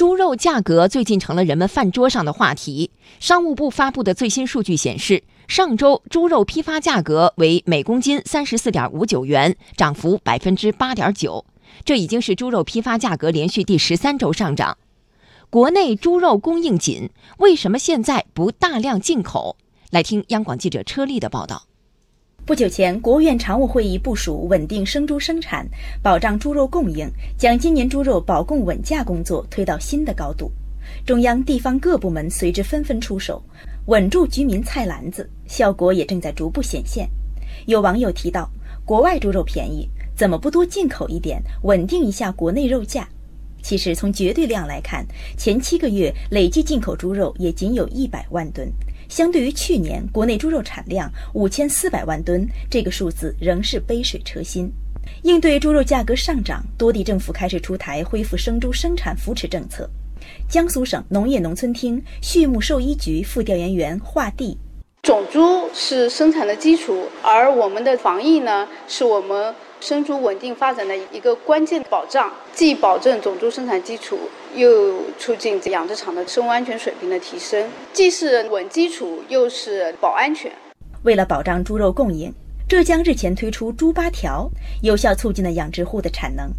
猪肉价格最近成了人们饭桌上的话题。商务部发布的最新数据显示，上周猪肉批发价格为每公斤三十四点五九元，涨幅百分之八点九。这已经是猪肉批发价格连续第十三周上涨。国内猪肉供应紧，为什么现在不大量进口？来听央广记者车丽的报道。不久前，国务院常务会议部署稳定生猪生产，保障猪肉供应，将今年猪肉保供稳价工作推到新的高度。中央、地方各部门随之纷纷出手，稳住居民菜篮子，效果也正在逐步显现。有网友提到，国外猪肉便宜，怎么不多进口一点，稳定一下国内肉价？其实，从绝对量来看，前七个月累计进口猪肉也仅有一百万吨，相对于去年国内猪肉产量五千四百万吨，这个数字仍是杯水车薪。应对猪肉价格上涨，多地政府开始出台恢复生猪生产扶持政策。江苏省农业农村厅畜牧兽医局副调研员华地：种猪是生产的基础，而我们的防疫呢，是我们。生猪稳定发展的一个关键保障，既保证种猪生产基础，又促进养殖场的生物安全水平的提升，既是稳基础，又是保安全。为了保障猪肉供应，浙江日前推出“猪八条”，有效促进了养殖户的产能。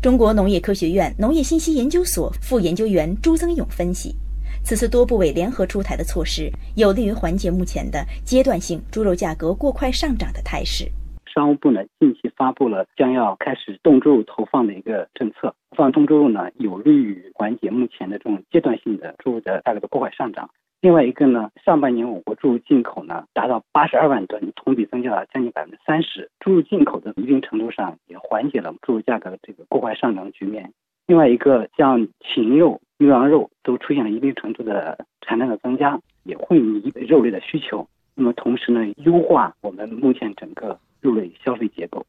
中国农业科学院农业信息研究所副研究员朱增勇分析，此次多部委联合出台的措施，有利于缓解目前的阶段性猪肉价格过快上涨的态势。商务部呢近期发布了将要开始冻猪肉投放的一个政策，放冻猪肉呢有利于缓解目前的这种阶段性的猪肉的价格的过快上涨。另外一个呢，上半年我国猪肉进口呢达到八十二万吨，同比增加了将近百分之三十，猪肉进口的一定程度上也缓解了猪肉价格的这个过快上涨的局面。另外一个像禽肉、牛羊肉都出现了一定程度的产量的增加，也会弥补肉类的需求。那么同时呢，优化我们目前整个肉类消费结构。